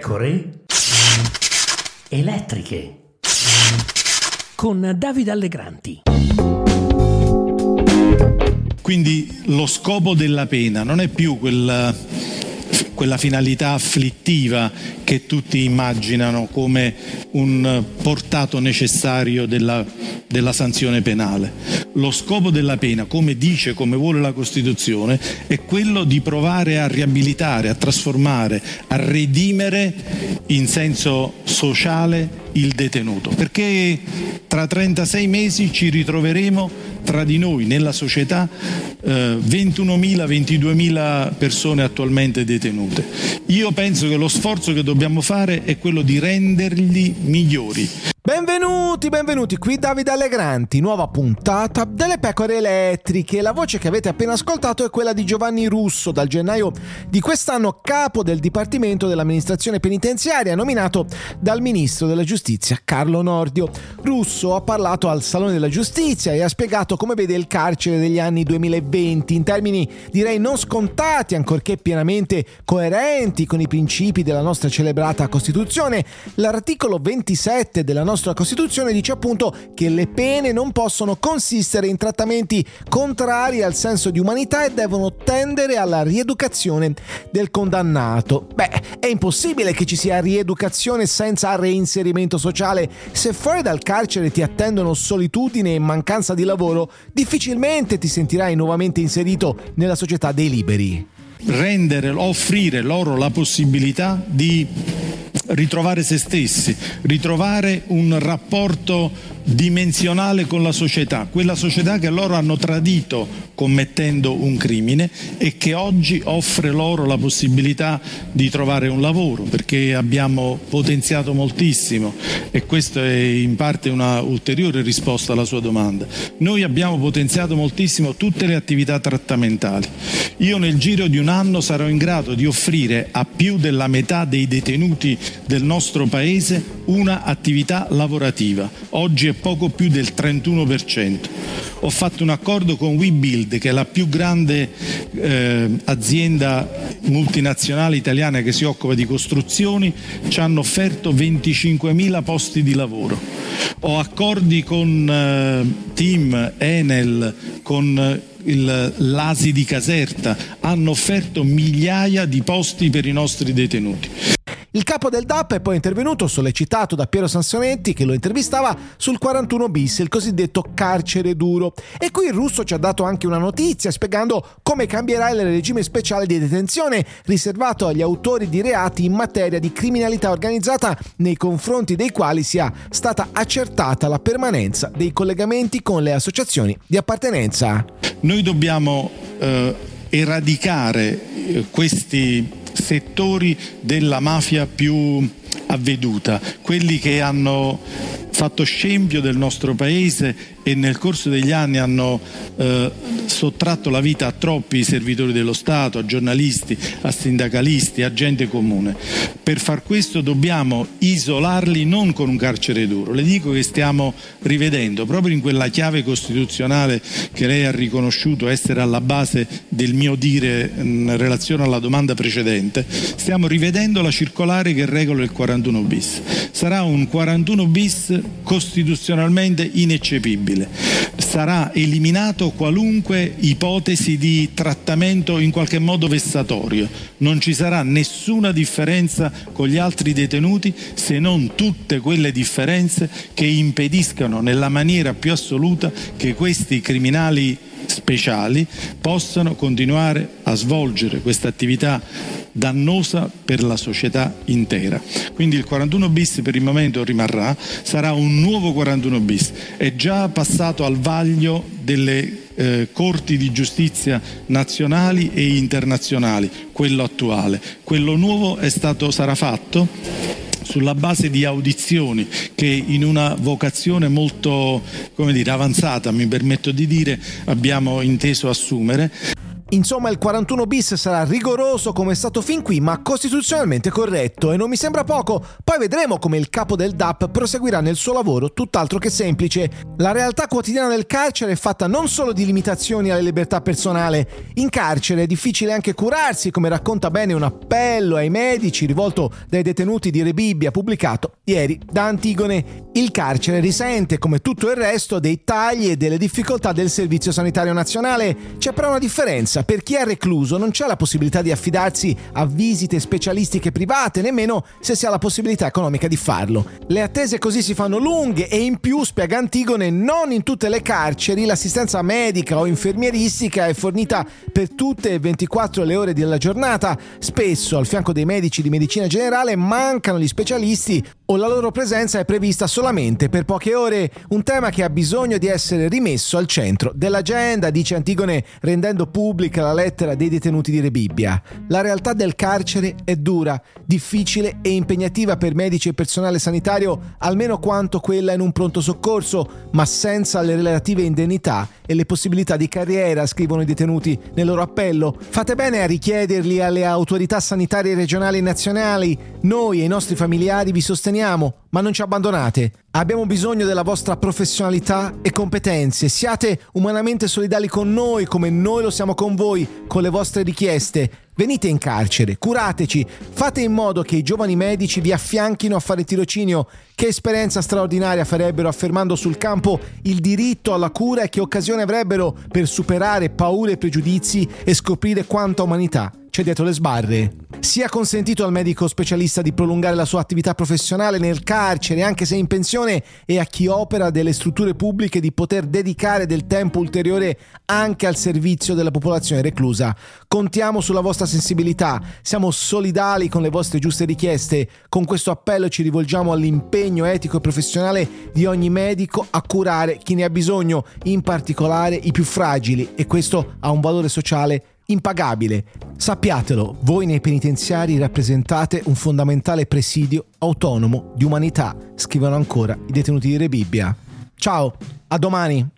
pecore elettriche con Davide Allegranti. Quindi lo scopo della pena non è più quella, quella finalità afflittiva che tutti immaginano come un portato necessario della, della sanzione penale. Lo scopo della pena, come dice, come vuole la Costituzione, è quello di provare a riabilitare, a trasformare, a redimere in senso sociale il detenuto, perché tra 36 mesi ci ritroveremo tra di noi nella società eh, 21.000, 22.000 persone attualmente detenute. Io penso che lo sforzo che dobbiamo fare è quello di renderli migliori. Benvenuti, benvenuti, qui Davide Allegranti, nuova puntata delle pecore elettriche. La voce che avete appena ascoltato è quella di Giovanni Russo, dal gennaio di quest'anno capo del Dipartimento dell'Amministrazione Penitenziaria, nominato dal Ministro della Giustizia Carlo Nordio. Russo ha parlato al Salone della Giustizia e ha spiegato come vede il carcere degli anni 2020 in termini direi non scontati, ancorché pienamente coerenti con i principi della nostra celebrata Costituzione. L'articolo 27 della nostra nostra Costituzione dice appunto che le pene non possono consistere in trattamenti contrari al senso di umanità e devono tendere alla rieducazione del condannato. Beh, è impossibile che ci sia rieducazione senza reinserimento sociale. Se fuori dal carcere ti attendono solitudine e mancanza di lavoro, difficilmente ti sentirai nuovamente inserito nella società dei liberi. Rendere, offrire loro la possibilità di ritrovare se stessi, ritrovare un rapporto dimensionale con la società, quella società che loro hanno tradito commettendo un crimine e che oggi offre loro la possibilità di trovare un lavoro, perché abbiamo potenziato moltissimo e questa è in parte una ulteriore risposta alla sua domanda. Noi abbiamo potenziato moltissimo tutte le attività trattamentali. Io nel giro di un anno sarò in grado di offrire a più della metà dei detenuti del nostro paese una attività lavorativa. Oggi è poco più del 31%. Ho fatto un accordo con WeBuild, che è la più grande eh, azienda multinazionale italiana che si occupa di costruzioni, ci hanno offerto 25.000 posti di lavoro. Ho accordi con eh, Team, Enel, con eh, il, l'Asi di Caserta, hanno offerto migliaia di posti per i nostri detenuti. Il capo del DAP è poi intervenuto, sollecitato da Piero Sansonetti, che lo intervistava, sul 41 bis, il cosiddetto carcere duro. E qui il russo ci ha dato anche una notizia spiegando come cambierà il regime speciale di detenzione riservato agli autori di reati in materia di criminalità organizzata nei confronti dei quali sia stata accertata la permanenza dei collegamenti con le associazioni di appartenenza. Noi dobbiamo eh, eradicare eh, questi settori della mafia più avveduta, quelli che hanno fatto scempio del nostro paese e nel corso degli anni hanno eh, sottratto la vita a troppi servitori dello Stato, a giornalisti, a sindacalisti, a gente comune. Per far questo dobbiamo isolarli non con un carcere duro. Le dico che stiamo rivedendo, proprio in quella chiave costituzionale che lei ha riconosciuto essere alla base del mio dire in relazione alla domanda precedente, stiamo rivedendo la circolare che regola il 41 bis. Sarà un 41 bis costituzionalmente ineccepibile. Sarà eliminato qualunque ipotesi di trattamento in qualche modo vessatorio. Non ci sarà nessuna differenza con gli altri detenuti se non tutte quelle differenze che impediscano nella maniera più assoluta che questi criminali speciali possano continuare a svolgere questa attività dannosa per la società intera. Quindi il 41 bis per il momento rimarrà, sarà un nuovo 41 bis, è già passato al vaglio delle eh, corti di giustizia nazionali e internazionali, quello attuale. Quello nuovo stato, sarà fatto sulla base di audizioni che in una vocazione molto dire, avanzata, mi permetto di dire, abbiamo inteso assumere. Insomma, il 41 bis sarà rigoroso come è stato fin qui, ma costituzionalmente corretto e non mi sembra poco. Poi vedremo come il capo del DAP proseguirà nel suo lavoro tutt'altro che semplice. La realtà quotidiana del carcere è fatta non solo di limitazioni alla libertà personale. In carcere è difficile anche curarsi, come racconta bene un appello ai medici rivolto dai detenuti di Rebibbia pubblicato ieri da Antigone. Il carcere risente, come tutto il resto, dei tagli e delle difficoltà del Servizio Sanitario Nazionale. C'è però una differenza. Per chi è recluso non c'è la possibilità di affidarsi a visite specialistiche private, nemmeno se si ha la possibilità economica di farlo. Le attese così si fanno lunghe e in più, spiega Antigone, non in tutte le carceri l'assistenza medica o infermieristica è fornita per tutte e 24 le ore della giornata. Spesso, al fianco dei medici di medicina generale, mancano gli specialisti o la loro presenza è prevista solamente per poche ore, un tema che ha bisogno di essere rimesso al centro dell'agenda, dice Antigone rendendo pubblica la lettera dei detenuti di Rebibbia. La realtà del carcere è dura, difficile e impegnativa per medici e personale sanitario, almeno quanto quella in un pronto soccorso, ma senza le relative indennità e le possibilità di carriera, scrivono i detenuti nel loro appello. Fate bene a richiederli alle autorità sanitarie regionali e nazionali. Noi e i nostri familiari vi sosteniamo ma non ci abbandonate. Abbiamo bisogno della vostra professionalità e competenze. Siate umanamente solidali con noi come noi lo siamo con voi, con le vostre richieste. Venite in carcere, curateci, fate in modo che i giovani medici vi affianchino a fare tirocinio. Che esperienza straordinaria farebbero affermando sul campo il diritto alla cura e che occasione avrebbero per superare paure e pregiudizi e scoprire quanta umanità c'è dietro le sbarre. Sia consentito al medico specialista di prolungare la sua attività professionale nel carcere, anche se in pensione, e a chi opera delle strutture pubbliche di poter dedicare del tempo ulteriore anche al servizio della popolazione reclusa. Contiamo sulla vostra sensibilità, siamo solidali con le vostre giuste richieste. Con questo appello ci rivolgiamo all'impegno etico e professionale di ogni medico a curare chi ne ha bisogno, in particolare i più fragili, e questo ha un valore sociale impagabile. Sappiatelo, voi nei penitenziari rappresentate un fondamentale presidio autonomo di umanità, scrivono ancora i detenuti di Rebibbia. Ciao, a domani!